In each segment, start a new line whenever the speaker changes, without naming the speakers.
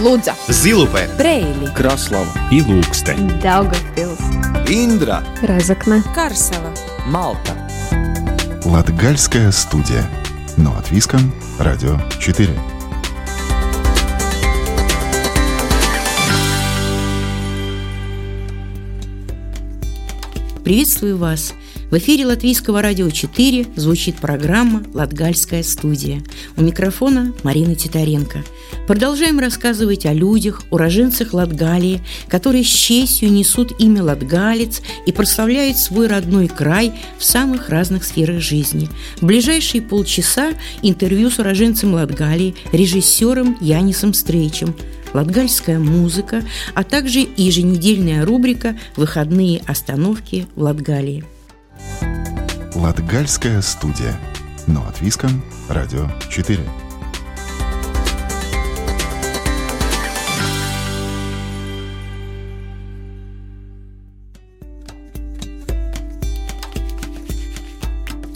Лудза,
Зилупе,
Брейли,
Краслава
и Лукстен.
Daugavpils,
Индра
Разокне,
Карсела.
Малта
Латгальская студия. Но от Виском. Радио 4.
Приветствую вас! В эфире Латвийского радио 4 звучит программа «Латгальская студия». У микрофона Марина Титаренко. Продолжаем рассказывать о людях, уроженцах Латгалии, которые с честью несут имя Латгалец и прославляют свой родной край в самых разных сферах жизни. В ближайшие полчаса интервью с уроженцем Латгалии, режиссером Янисом Стрейчем – латгальская музыка, а также еженедельная рубрика «Выходные остановки в Латгалии».
Латгальская студия. Но от Виском. Радио 4.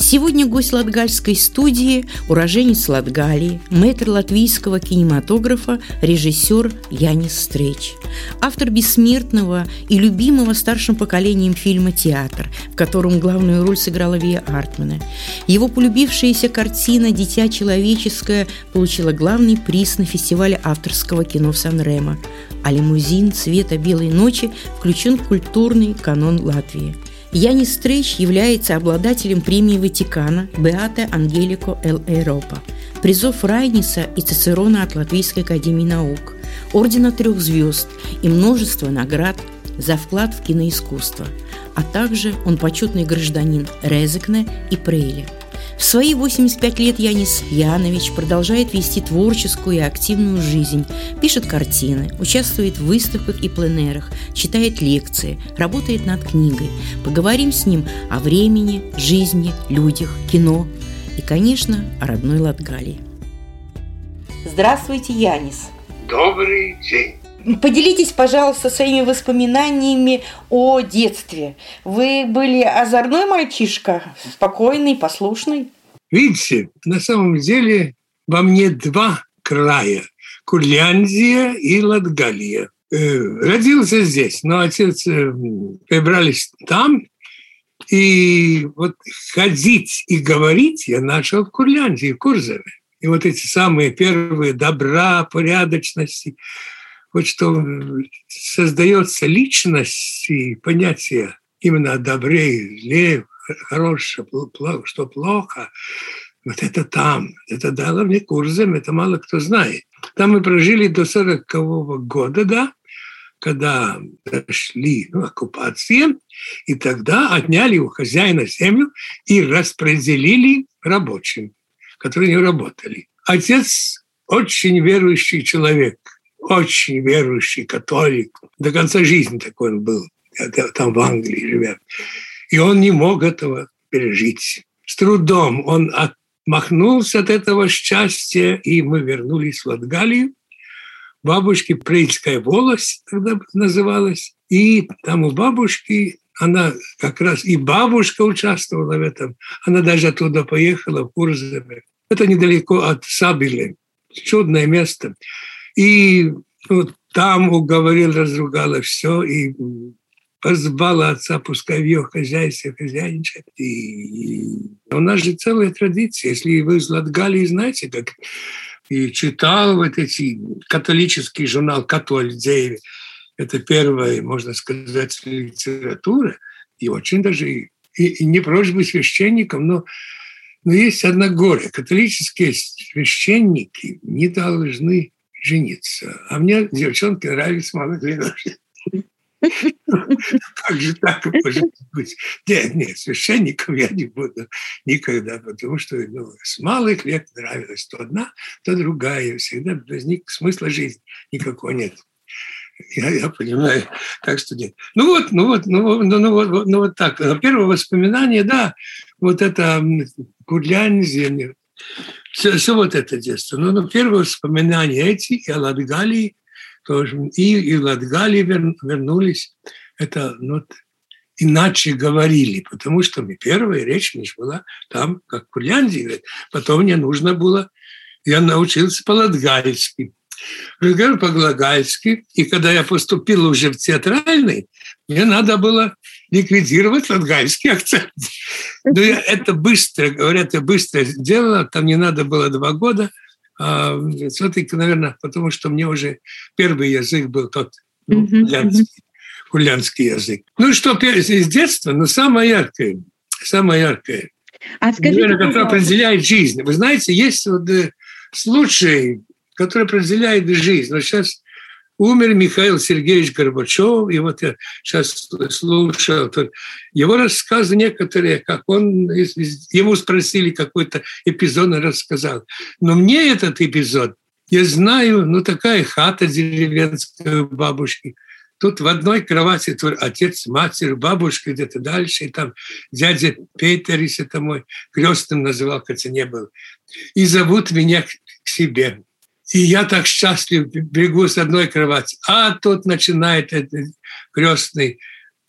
Сегодня гость латгальской студии, уроженец Латгалии, мэтр латвийского кинематографа, режиссер Янис Стрейч. Автор бессмертного и любимого старшим поколением фильма «Театр», в котором главную роль сыграла Вия Артмана. Его полюбившаяся картина «Дитя человеческое» получила главный приз на фестивале авторского кино в Сан-Ремо, а лимузин «Цвета белой ночи» включен в культурный канон Латвии – Янис Стрейч является обладателем премии Ватикана Беате Ангелико Эл Эйропа, призов Райниса и Цицерона от Латвийской академии наук, ордена трех звезд и множество наград за вклад в киноискусство, а также он почетный гражданин Резекне и Прейли – в свои 85 лет Янис Янович продолжает вести творческую и активную жизнь, пишет картины, участвует в выставках и пленерах, читает лекции, работает над книгой. Поговорим с ним о времени, жизни, людях, кино и, конечно, о родной Латгалии. Здравствуйте, Янис.
Добрый день.
Поделитесь, пожалуйста, своими воспоминаниями о детстве. Вы были озорной мальчишка, спокойный, послушный?
Видите, на самом деле во мне два края – Курляндия и Латгалия. Э, родился здесь, но отец э, прибрались там, и вот ходить и говорить я начал в Курляндии, в Курзове. И вот эти самые первые добра, порядочности – вот что создается личность и понятие именно о добре зле, хорошее, что плохо, вот это там, это дало мне курсом, это мало кто знает. Там мы прожили до 40 -го года, да, когда дошли ну, оккупации, и тогда отняли у хозяина землю и распределили рабочим, которые не работали. Отец очень верующий человек – очень верующий католик. До конца жизни такой он был, там в Англии живя. И он не мог этого пережить. С трудом он отмахнулся от этого счастья, и мы вернулись в Латгалию. Бабушки Прейская волость тогда называлась. И там у бабушки она как раз и бабушка участвовала в этом. Она даже оттуда поехала в Курзове. Это недалеко от Сабили. Чудное место. И ну, там уговорил, разругала все, и позвала отца, пускай в ее хозяйстве хозяйничает. И у нас же целая традиция. Если вы из Латгалии знаете, как и читал вот эти католический журнал «Католь Дейви», это первая, можно сказать, литература, и очень даже и, и не прочь быть священником, но, но есть одна горе. Католические священники не должны жениться. А мне девчонки нравятся молодые Как же так может быть? Нет, нет, священником я не буду никогда, потому что ну, с малых лет нравилась то одна, то другая. Всегда возник смысла жизни никакого нет. Я, я понимаю, так что нет. Ну вот, ну вот, ну, ну, ну, вот, ну вот так. Первое воспоминание, да, вот это Курляндия, все, все вот это детство. Ну, ну, первое воспоминание эти и о Латгалии тоже. И, и Латгалии вер, вернулись. Это ну, иначе говорили, потому что мы первая речь лишь была там, как в Курляндии. Потом мне нужно было, я научился по-латгальски. разговаривал по-глагальски. И когда я поступил уже в театральный, мне надо было ликвидировать латгальский акцент. Но я это быстро, говорят, я быстро сделала, там не надо было два года. А, все-таки, наверное, потому что мне уже первый язык был тот ну, курлянский язык. Ну что, из детства, но самое яркое, самое яркое, а скажите, наверное, которое определяет жизнь. Вы знаете, есть вот э, случай, который определяет жизнь. Вот сейчас умер Михаил Сергеевич Горбачев, и вот я сейчас слушал его рассказы некоторые, как он, ему спросили какой-то эпизод, он рассказал. Но мне этот эпизод, я знаю, ну такая хата деревенская бабушки, Тут в одной кровати твой отец, матерь, бабушка где-то дальше, и там дядя Петер, если это мой крестным называл, хотя не был. И зовут меня к себе. И я так счастлив бегу с одной кровати. А тут начинает этот крестный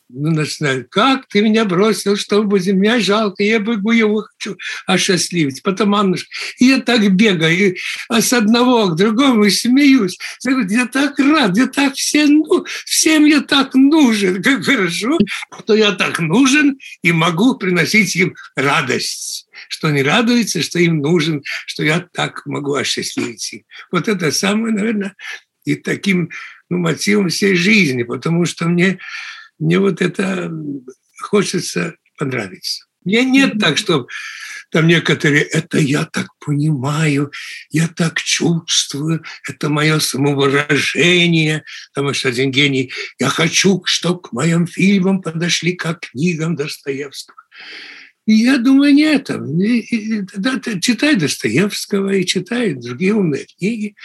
ну, начинает, как ты меня бросил, что будем, меня жалко, я бегу, его хочу осчастливить. Потом Аннушка, и я так бегаю, а с одного к другому и смеюсь. Я, говорю, я так рад, я так все, ну, всем я так нужен, как хорошо, что я так нужен и могу приносить им радость что они радуются, что им нужен, что я так могу осчастливить их. Вот это самое, наверное, и таким ну, мотивом всей жизни, потому что мне мне вот это хочется понравиться. Мне нет так, что там некоторые, это я так понимаю, я так чувствую, это мое самовыражение. Там еще один гений, я хочу, чтобы к моим фильмам подошли как к книгам Достоевского. Я думаю, нет, и, да, читай Достоевского и читай другие умные книги.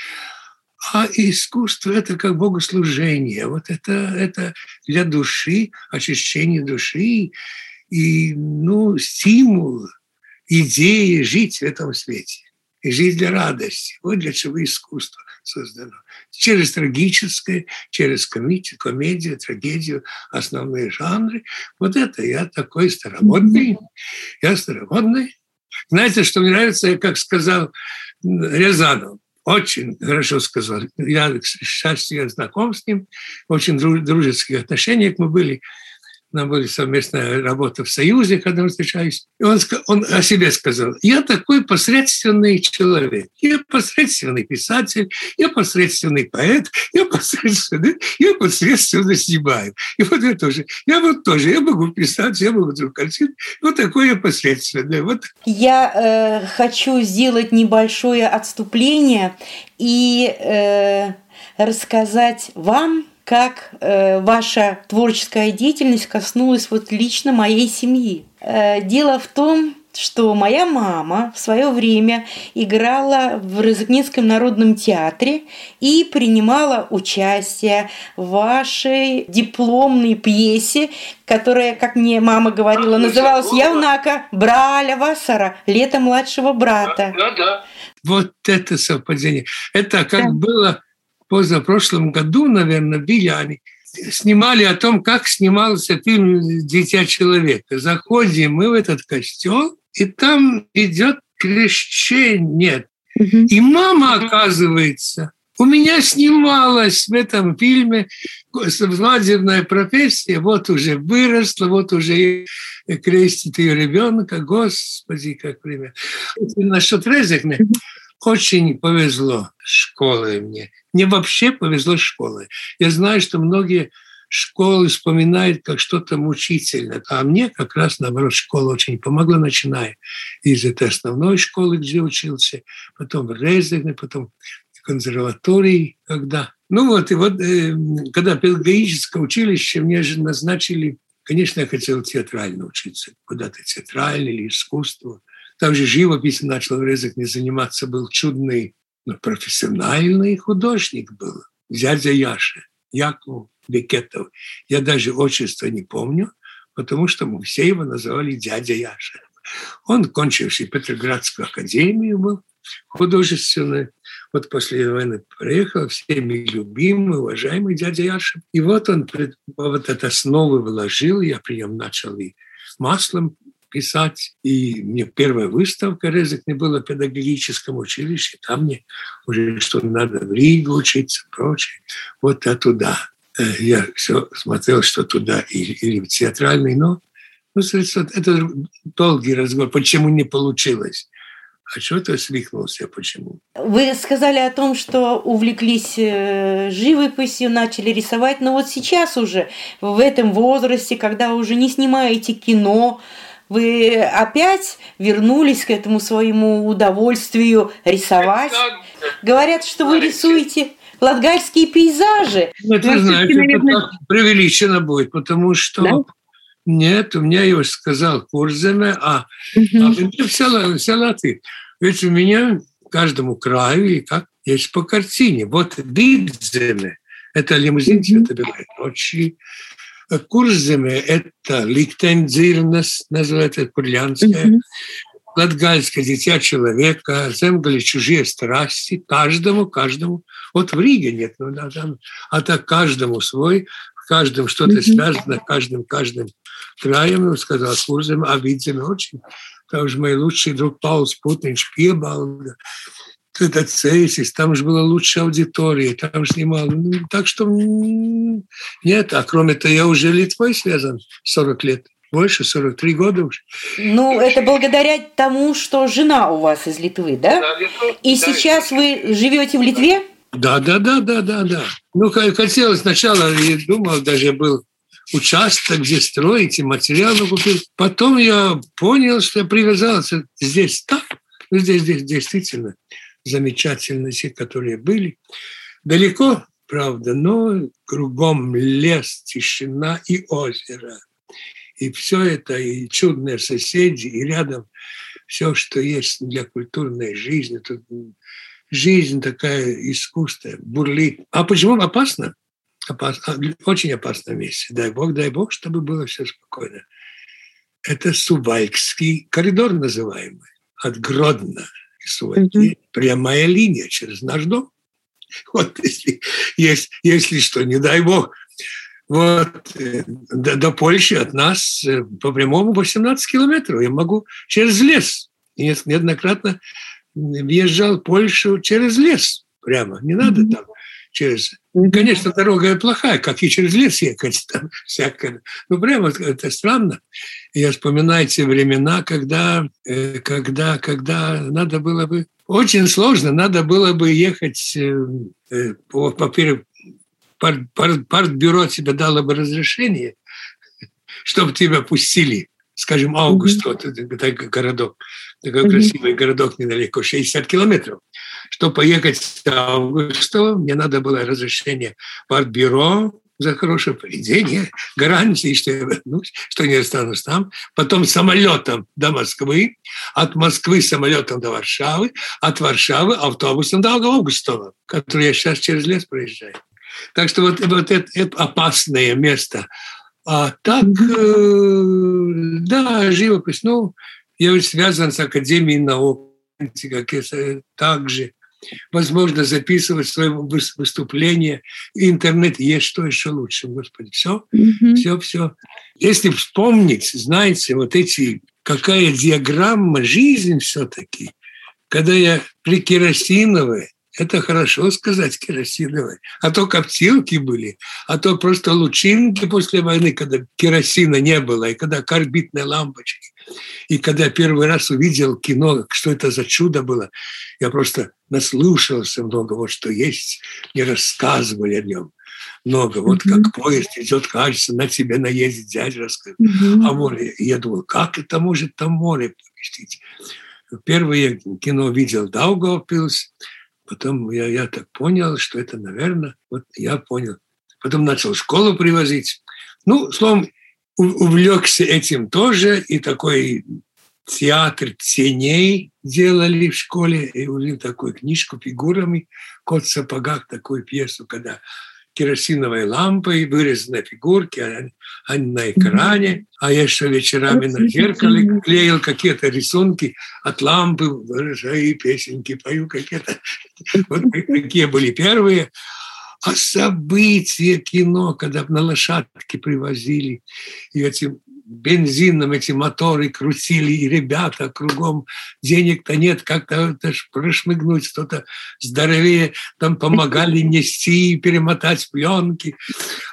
А искусство – это как богослужение. Вот это, это для души, очищение души и ну, стимул, идеи жить в этом свете. И жить для радости. Вот для чего искусство создано. Через трагическое, через комедию, комедию, трагедию, основные жанры. Вот это я такой старомодный. Я старомодный. Знаете, что мне нравится, как сказал Рязанов, очень хорошо сказал. Я, к счастью, знаком с ним, очень дружеских отношениях мы были нам были совместная работа в Союзе, когда мы встречались. И он, он о себе сказал, я такой посредственный человек. Я посредственный писатель, я посредственный поэт, я посредственный, я посредственно снимаю. И вот это тоже. Я вот тоже, я могу писать, я могу друг картин. Вот такое я посредственное. Вот.
Я э, хочу сделать небольшое отступление и э, рассказать вам, как э, ваша творческая деятельность коснулась вот лично моей семьи. Э, дело в том, что моя мама в свое время играла в Розыкнецком народном театре и принимала участие в вашей дипломной пьесе, которая, как мне мама говорила, называлась «Явнака Браля Васара. Лето младшего брата».
Да, да. Вот это совпадение. Это как да. было позапрошлом году, наверное, в Виляне, снимали о том, как снимался фильм «Дитя человека». Заходим мы в этот костел, и там идет крещение. И мама, оказывается, у меня снималась в этом фильме свадебная профессия, вот уже выросла, вот уже крестит ее ребенка, господи, как время. Насчет Резекна, очень повезло школой мне. Мне вообще повезло школой. Я знаю, что многие школы вспоминают как что-то мучительное. А мне как раз, наоборот, школа очень помогла, начиная из этой основной школы, где учился, потом в Резене, потом в консерватории, когда... Ну вот, и вот, э, когда педагогическое училище, мне же назначили Конечно, я хотел театрально учиться, куда-то театрально или искусство. Также живопись начал в Резекне заниматься, был чудный, но профессиональный художник был, дядя Яша, Яков Бекетов. Я даже отчество не помню, потому что мы все его называли дядя Яша. Он, кончивший Петроградскую академию, был художественный. Вот после войны приехал всеми любимый, уважаемый дядя Яша. И вот он вот это основы вложил, я при нем начал и маслом писать. И мне первая выставка резок не было в педагогическом училище. Там мне уже что надо в Ригу учиться, прочее. Вот я туда. Э, я все смотрел, что туда или, или в театральный, но ну, это долгий разговор, почему не получилось. А что ты свихнулся? Почему?
Вы сказали о том, что увлеклись э, живописью, начали рисовать, но вот сейчас уже, в этом возрасте, когда уже не снимаете кино, вы опять вернулись к этому своему удовольствию рисовать. Говорят, что вы рисуете латгальские пейзажи.
Ну, это, знаете, наверное... это преувеличено будет, потому что да? Нет, у меня его сказал Курземе, а, угу. а мне взяла, взяла ты. Ведь у меня каждому краю и как есть по картине. Вот Бидземе – это лимузин цвета белой ночи. Курземе – это ликтензирность, называется курлянская. Mm-hmm. Латгальское дитя человека, земгали чужие страсти, каждому, каждому. Вот в Риге нет, ну, да, там, а так каждому свой, в каждом что-то mm-hmm. связано, каждым, каждым краем, сказал Курземе, а Бидземе очень там же мой лучший друг Паул Спутнич Пьебалга, это Цейсис, там же была лучшая аудитория, там снимал. Ну, так что нет, а кроме того, я уже Литвой связан 40 лет. Больше, 43 года уже.
Ну, это благодаря тому, что жена у вас из Литвы, да? да Литва, И да, сейчас вы живете в Литве?
Да, да, да, да, да, да. Ну, хотелось сначала, я думал, даже был участок, где строить, и материалы купил. Потом я понял, что я привязался здесь так, ну, здесь, здесь действительно замечательности, которые были. Далеко, правда, но кругом лес, тишина и озеро. И все это, и чудные соседи, и рядом все, что есть для культурной жизни. Тут жизнь такая искусство, бурлит. А почему опасно? опас, а, очень опасном месте. Дай Бог, дай Бог, чтобы было все спокойно. Это Сувалькский коридор называемый, от Гродно Сувальки. Mm-hmm. Прямая линия через наш дом. Вот если, если, если что, не дай Бог, вот э, до, до Польши от нас э, по прямому 18 километров. Я могу через лес. И неоднократно въезжал в Польшу через лес прямо. Не надо там через... Конечно, дорога плохая, как и через лес ехать, там всякое. Ну, прямо это странно. Я вспоминаю те времена, когда, э, когда, когда надо было бы... Очень сложно, надо было бы ехать э, э, по, по партбюро тебе дало бы разрешение, чтобы тебя пустили, скажем, Август, вот это городок, такой красивый городок недалеко, 60 километров. Чтобы поехать в Августово, мне надо было разрешение партбюро за хорошее поведение, гарантии, что я вернусь, что не останусь там. Потом самолетом до Москвы, от Москвы самолетом до Варшавы, от Варшавы автобусом до Августова, который я сейчас через лес проезжаю. Так что вот, вот это, это опасное место. А так, э, да, живопись, ну, я ведь связан с Академией наук, как я также возможно записывать свое выступление. Интернет есть что еще лучше, Господи. Все, mm-hmm. все, все. Если вспомнить, знаете, вот эти, какая диаграмма жизни все-таки, когда я при керосиновой, это хорошо сказать керосиновой. А то коптилки были, а то просто лучинки после войны, когда керосина не было, и когда карбитные лампочки. И когда я первый раз увидел кино, что это за чудо было, я просто наслушался много, вот что есть, мне рассказывали о нем много. Вот mm-hmm. как поезд идет, кажется, на тебе наездит дядя рассказывает. Mm-hmm. А море. Я думал, как это может там море поместить? Первое кино видел Даугавпилс, потом я, я так понял, что это, наверное, вот я понял. Потом начал школу привозить. Ну, словом, увлекся этим тоже, и такой театр теней делали в школе, и увидел такую книжку фигурами, «Кот в сапогах», такую пьесу, когда керосиновой лампой вырезаны фигурки, они, они на экране, а я еще вечерами на зеркале клеил какие-то рисунки от лампы, выражаю песенки, пою какие-то. Вот такие были первые. А события кино, когда на лошадке привозили, и эти бензином эти моторы крутили, и ребята кругом денег-то нет, как-то прошмыгнуть, кто-то здоровее, там помогали нести перемотать пленки.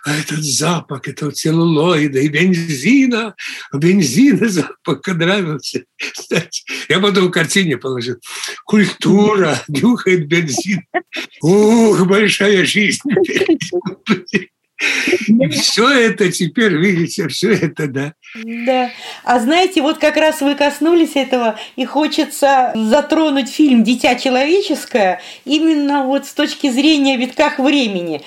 А этот запах этого целлулоида и бензина, бензина запах нравился. Кстати, я потом в картине положил. Культура, нюхает бензин. Ух, большая жизнь. Все это теперь, видите, все это, да.
Да. А знаете, вот как раз вы коснулись этого, и хочется затронуть фильм «Дитя человеческое» именно вот с точки зрения витках времени.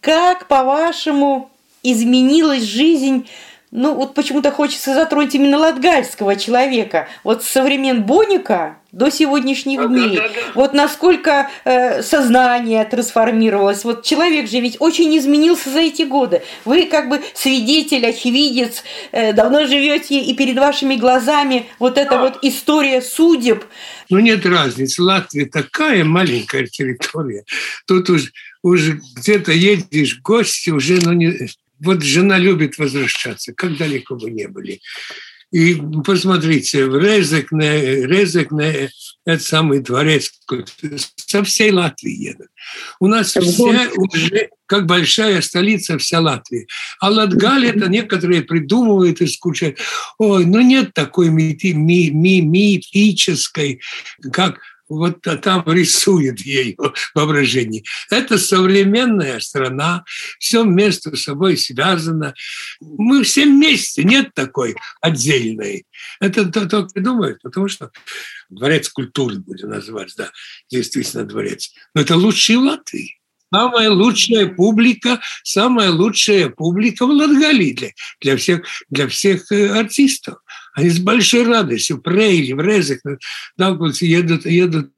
Как, по-вашему, изменилась жизнь ну, вот почему-то хочется затронуть именно латгальского человека. Вот со времен Боника до сегодняшних а, дней. Да, да, да. Вот насколько э, сознание трансформировалось. Вот человек же ведь очень изменился за эти годы. Вы как бы свидетель, очевидец, э, давно живете, и перед вашими глазами вот эта вот история судеб.
Ну, нет разницы. Латвия такая маленькая территория. Тут уж, уже где-то едешь в гости, уже ну, не, вот жена любит возвращаться, как далеко бы не были. И посмотрите, в Резекне, Резекне это самый дворец, со всей Латвии едут. У нас все уже как большая столица вся Латвии. А Латгалия это некоторые придумывают и скучают. Ой, ну нет такой мифи, ми, ми, мифической, как вот там рисует ее воображение. Это современная страна, все между собой связано. Мы все вместе, нет такой отдельной. Это только придумают, потому что дворец культуры будем называть, да, действительно дворец. Но это лучший в Латвии самая лучшая публика, самая лучшая публика в Латгалии для, для, всех, для всех э, артистов. Они с большой радостью в Прейли, в Резек, Далкульце едут, едут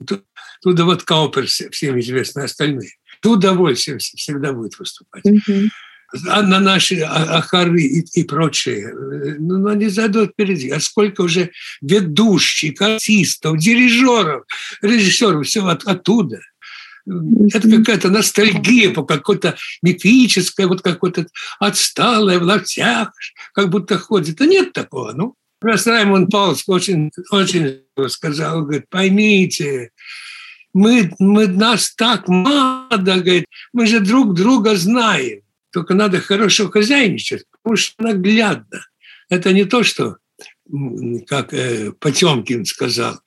туда вот Каупер, всем известно, остальные. С удовольствием всегда будет выступать. Mm-hmm. А на наши а, Ахары и, и прочие, э, ну, ну, они зайдут впереди. А сколько уже ведущих, артистов, дирижеров, режиссеров, все от, оттуда – это какая-то ностальгия по какой-то мифической, вот какой-то отсталой в локтях, как будто ходит. Да нет такого, ну. Просто Раймонд Паулс очень, очень сказал, говорит, поймите, мы, мы нас так мало, говорит, мы же друг друга знаем. Только надо хорошо хозяйничать, потому что наглядно. Это не то, что, как э, Потемкин сказал,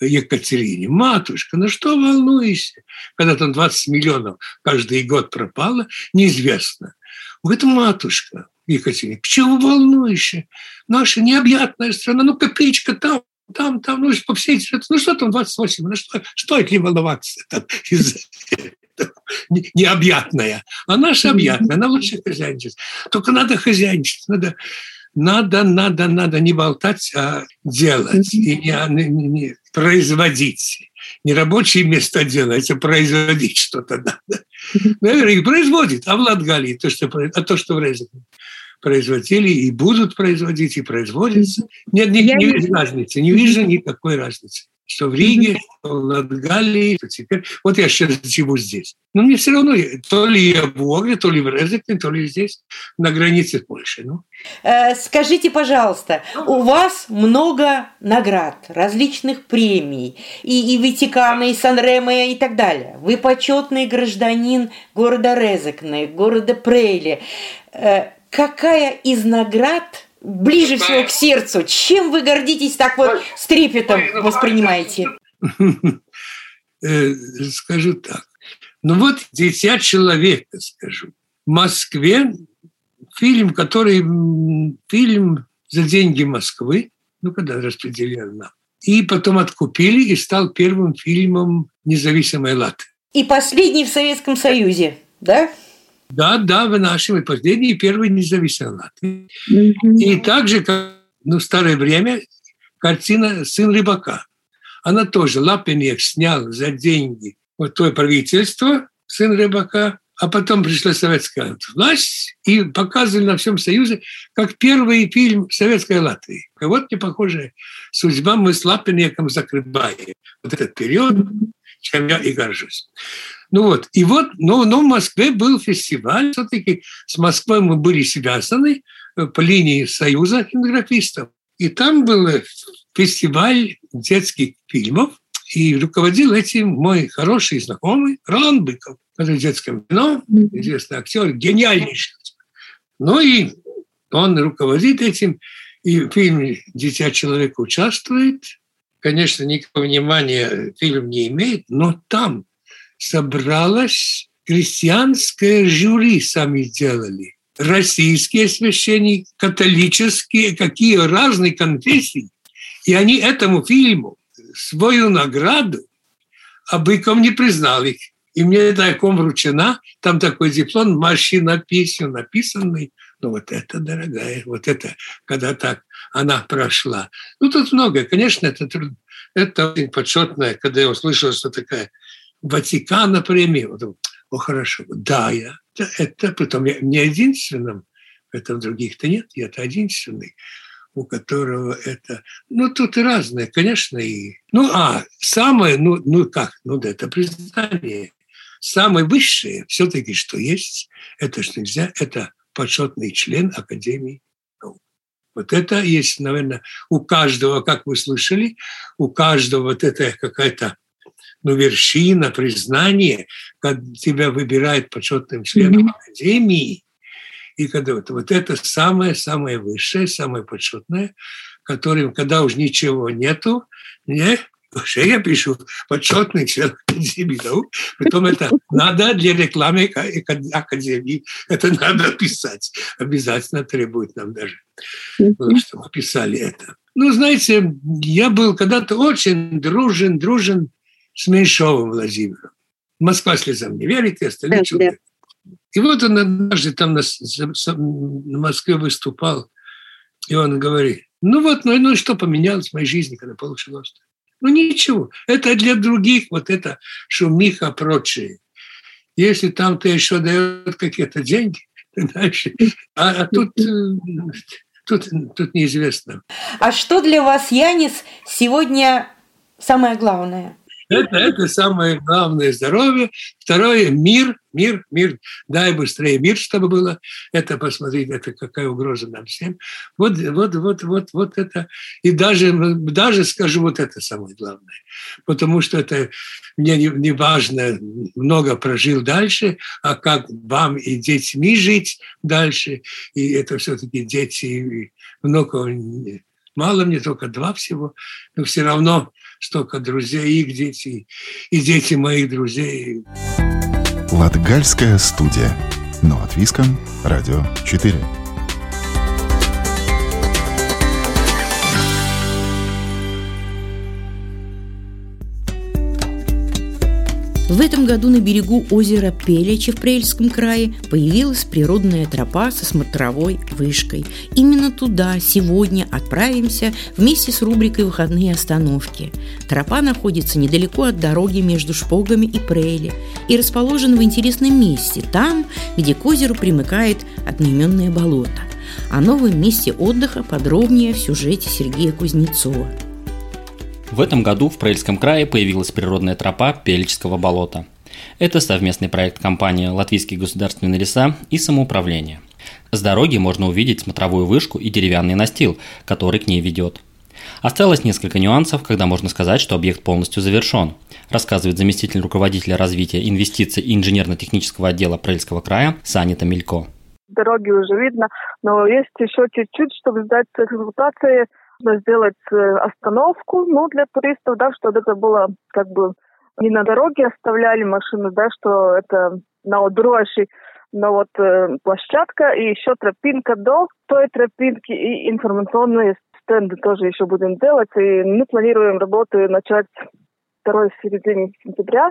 Екатерине, матушка, ну что волнуешься? Когда там 20 миллионов каждый год пропало, неизвестно. Говорит, матушка, Екатерина, почему волнуешься? Наша необъятная страна, ну копеечка там, там, там, ну по всей стране, ну что там 28, ну что, стоит ли волноваться там, из необъятная, а наша объятная, она лучше хозяйничает. Только надо хозяйничать, надо надо, надо, надо не болтать, а делать. И не, не, не производить. Не рабочие места делать, а производить что-то надо. Наверное, и производит, а в Латгалии то, что, а то, что в Резекне производили и будут производить, и производятся. Нет, не, не вижу разницы, не вижу никакой разницы что в Риге, что в Латгалии, что теперь. Вот я сейчас живу здесь. Но мне все равно, то ли я в Огре, то ли в Резекне, то ли здесь, на границе с Польшей. Ну.
Э, скажите, пожалуйста, у вас много наград, различных премий, и, и Ватикана, и Сан-Ремо, и так далее. Вы почетный гражданин города Резекне, города Прейли. Какая из наград ближе всего к сердцу? Чем вы гордитесь так вот с трепетом ну, воспринимаете?
Э, скажу так. Ну вот «Дитя человека», скажу. В Москве фильм, который фильм за деньги Москвы, ну, когда распределили нам. И потом откупили и стал первым фильмом независимой Латвии.
И последний в Советском Союзе, да?
Да, да, в нашем и первый независимый Латвии. Mm-hmm. И также, как ну, в старое время, картина «Сын рыбака». Она тоже, Лапинек снял за деньги вот то правительство «Сын рыбака», а потом пришла советская власть и показывали на всем Союзе как первый фильм советской Латвии. И вот не похожая судьба мы с Лапинеком закрываем вот этот период, чем я и горжусь. Ну вот, и вот, но, но в Москве был фестиваль, все-таки с Москвой мы были связаны, по линии Союза кинематографистов. И там был фестиваль детских фильмов, и руководил этим мой хороший знакомый Ролан Быков, который в детском кино, известный актер, гениальнейший. Ну и он руководит этим, и в фильме «Дитя человека» участвует. Конечно, никакого внимания фильм не имеет, но там собралось крестьянское жюри, сами делали. Российские священники, католические, какие разные конфессии. И они этому фильму свою награду, а Быков не признал их. И мне тайком вручена, там такой диплом, машина песню написанный. Ну вот это, дорогая, вот это, когда так она прошла. Ну тут много, конечно, это трудно. Это очень почетное, когда я услышал, что такая Ватикана премия. Вот, о, хорошо, да, я. Это, это притом я не единственным, это других-то нет, я это единственный у которого это... Ну, тут разное, конечно, и... Ну, а самое, ну, ну как, ну, да, это признание. Самое высшее все-таки, что есть, это что нельзя, это почетный член Академии Вот это есть, наверное, у каждого, как вы слышали, у каждого вот это какая-то ну, вершина, признание, когда тебя выбирают почетным членом mm-hmm. Академии, и когда вот, вот это самое-самое высшее, самое почетное, которым, когда уж ничего нету, не, уже я пишу почетный член Академии наук, потом это надо для рекламы Академии, это надо писать, обязательно требует нам даже, чтобы писали это. Ну, знаете, я был когда-то очень дружен, дружен с Меньшовым Владимиром. Москва слезам не верит, и остальные да, и вот он однажды там на, на Москве выступал, и он говорит, ну вот, ну, ну что поменялось в моей жизни, когда получил Оскар? Ну ничего, это для других, вот это шумиха прочее. Если там ты еще дает какие-то деньги, дальше, а, а тут, э, тут, тут неизвестно.
А что для вас, Янис, сегодня самое главное?
Это, это самое главное здоровье. Второе – мир, мир, мир. Дай быстрее мир, чтобы было. Это посмотреть, это какая угроза нам всем. Вот, вот, вот, вот, вот это. И даже, даже скажу, вот это самое главное. Потому что это мне не, не важно, много прожил дальше, а как вам и детьми жить дальше. И это все-таки дети, и много Мало мне только два всего, но все равно столько друзей, их дети, и дети моих друзей.
Латгальская студия. Но от Виском. Радио 4.
В этом году на берегу озера Пелечи в Прельском крае появилась природная тропа со смотровой вышкой. Именно туда сегодня отправимся вместе с рубрикой «Выходные остановки». Тропа находится недалеко от дороги между Шпогами и Прейли и расположена в интересном месте, там, где к озеру примыкает одноименное болото. О новом месте отдыха подробнее в сюжете Сергея Кузнецова.
В этом году в Прельском крае появилась природная тропа Пелечского болота. Это совместный проект компании «Латвийские государственные леса» и самоуправление. С дороги можно увидеть смотровую вышку и деревянный настил, который к ней ведет. Осталось несколько нюансов, когда можно сказать, что объект полностью завершен, рассказывает заместитель руководителя развития инвестиций и инженерно-технического отдела Прельского края Санита Милько.
Дороги уже видно, но есть еще чуть-чуть, чтобы сдать эксплуатации нужно сделать э, остановку, ну, для туристов, да, чтобы это было как бы не на дороге оставляли машину, да, что это на Одруаши, но вот э, площадка и еще тропинка до той тропинки и информационные стенды тоже еще будем делать. И мы планируем работы начать второй середине сентября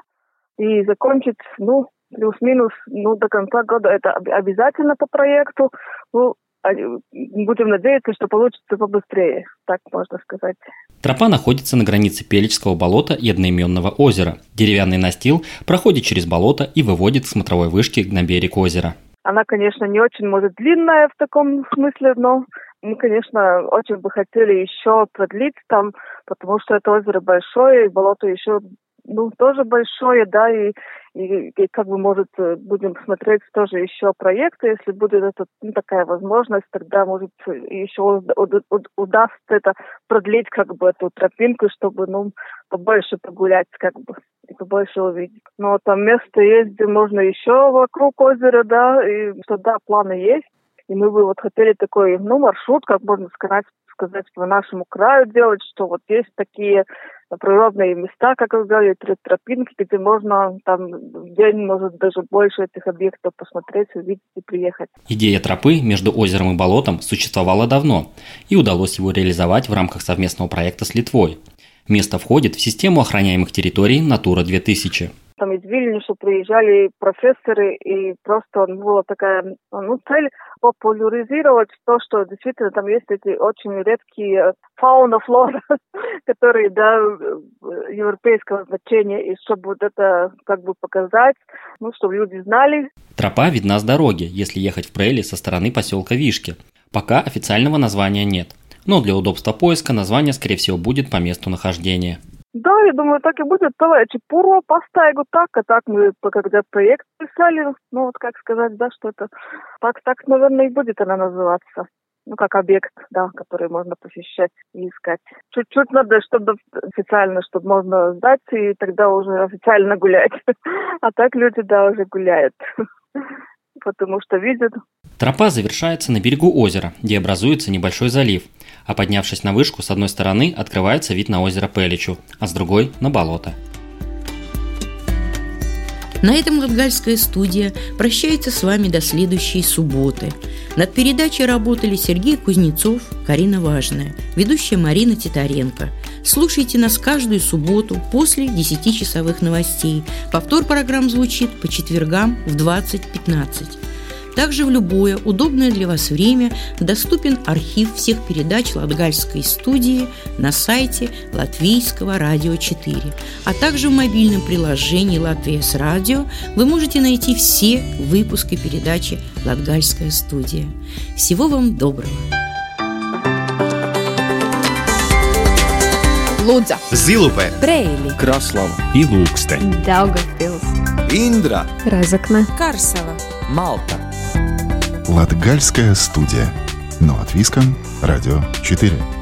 и закончить, ну, плюс-минус, ну, до конца года. Это обязательно по проекту. Ну, будем надеяться, что получится побыстрее, так можно сказать.
Тропа находится на границе Пелечского болота и одноименного озера. Деревянный настил проходит через болото и выводит к смотровой вышке на берег озера.
Она, конечно, не очень, может, длинная в таком смысле, но мы, конечно, очень бы хотели еще продлить там, потому что это озеро большое, и болото еще ну, тоже большое, да, и, И, и как бы, может, э, будем смотреть тоже еще проекты, если будет это, ну, такая возможность, тогда, может, еще удастся это продлить, как бы, эту тропинку, чтобы, ну, побольше погулять, как бы, и побольше увидеть. Но там место есть, где можно еще вокруг озера, да, и что, да, планы есть. И мы бы вот хотели такой, ну, маршрут, как можно сказать, сказать, по нашему краю делать, что вот есть такие природные места, как вы говорите, тропинки, где можно там в день, может, даже больше этих объектов посмотреть, увидеть и приехать.
Идея тропы между озером и болотом существовала давно, и удалось его реализовать в рамках совместного проекта с Литвой. Место входит в систему охраняемых территорий «Натура 2000»
там из Вильнюса приезжали профессоры, и просто была такая ну, цель популяризировать то, что действительно там есть эти очень редкие фауна, флора, которые, да, европейского значения, и чтобы вот это как бы показать, ну, чтобы люди знали.
Тропа видна с дороги, если ехать в Прейли со стороны поселка Вишки. Пока официального названия нет. Но для удобства поиска название, скорее всего, будет по месту нахождения.
Да, я думаю, так и будет. Давай, Чепурова поставить так, а так мы, когда проект писали, ну вот как сказать, да, что это так, так, наверное, и будет она называться. Ну, как объект, да, который можно посещать и искать. Чуть-чуть надо, чтобы официально, чтобы можно сдать, и тогда уже официально гулять. А так люди, да, уже гуляют. Потому что видят.
Тропа завершается на берегу озера, где образуется небольшой залив – а поднявшись на вышку, с одной стороны открывается вид на озеро Пеличу, а с другой – на болото.
На этом Латгальская студия прощается с вами до следующей субботы. Над передачей работали Сергей Кузнецов, Карина Важная, ведущая Марина Титаренко. Слушайте нас каждую субботу после 10-часовых новостей. Повтор программ звучит по четвергам в 20.15. Также в любое удобное для вас время доступен архив всех передач Латгальской студии на сайте Латвийского радио 4, а также в мобильном приложении «Латвия с радио» вы можете найти все выпуски передачи «Латгальская студия». Всего вам доброго!
Лудза,
Зилупе,
Брейли,
Краслава.
И Лукстен.
Daugavpils,
Индра,
Разокна,
Карсела,
Малта.
Латгальская студия. Но от Виском, Радио 4.